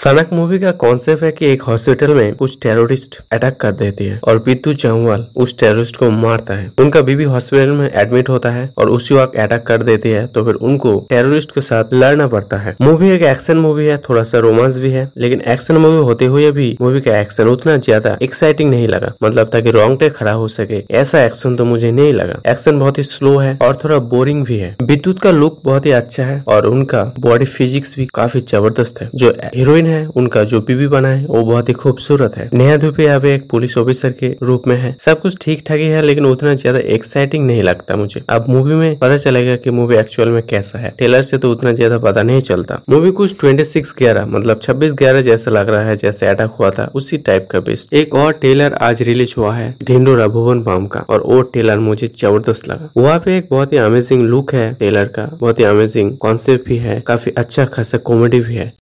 सनक मूवी का कॉन्सेप्ट है कि एक हॉस्पिटल में कुछ टेररिस्ट अटैक कर देती है और बिद्दू चौहान उस टेररिस्ट को मारता है। उनका बीबी हॉस्पिटल में एडमिट होता है और उसी वक्त अटैक कर देती है तो फिर उनको टेररिस्ट के साथ लड़ना पड़ता है। मूवी एक एक्शन मूवी है थोड़ा सा रोमांस भी है, लेकिन एक्शन मूवी होते हुए भी मूवी का एक्शन उतना ज़्यादा एक्साइटिंग नहीं लगा। मतलब ताकि रोंगटे खड़ा हो सके, ऐसा एक्शन तो मुझे नहीं लगा। एक्शन बहुत ही स्लो है और थोड़ा बोरिंग भी है। विद्युत का लुक बहुत ही अच्छा है और उनका बॉडी फिजिक्स भी काफ़ी ज़बरदस्त है। जो हीरोइन है, उनका जो बीबी बना है, वो बहुत ही खूबसूरत है। नेहा धुपे पे एक पुलिस ऑफिसर के रूप में है। सब कुछ ठीक ठाक ही है, लेकिन उतना ज़्यादा एक्साइटिंग नहीं लगता मुझे। अब मूवी में पता चलेगा की मूवी एक्चुअल में कैसा है। टेलर से तो उतना ज़्यादा पता नहीं चलता। मूवी कुछ ट्वेंटी सिक्स ग्यारह मतलब छब्बीस, ग्यारह जैसा लग रहा है, जैसे अटैक हुआ था, उसी टाइप का बेस्ट एक और टेलर आज रिलीज़ हुआ है ढिंडोरा भुवन पाम का। और वो टेलर मुझे ज़बरदस्त लगा। वहाँ पे एक बहुत ही अमेजिंग लुक है टेलर का। बहुत ही अमेजिंग कॉन्सेप्ट भी है, काफ़ी अच्छा खासा कॉमेडी भी है।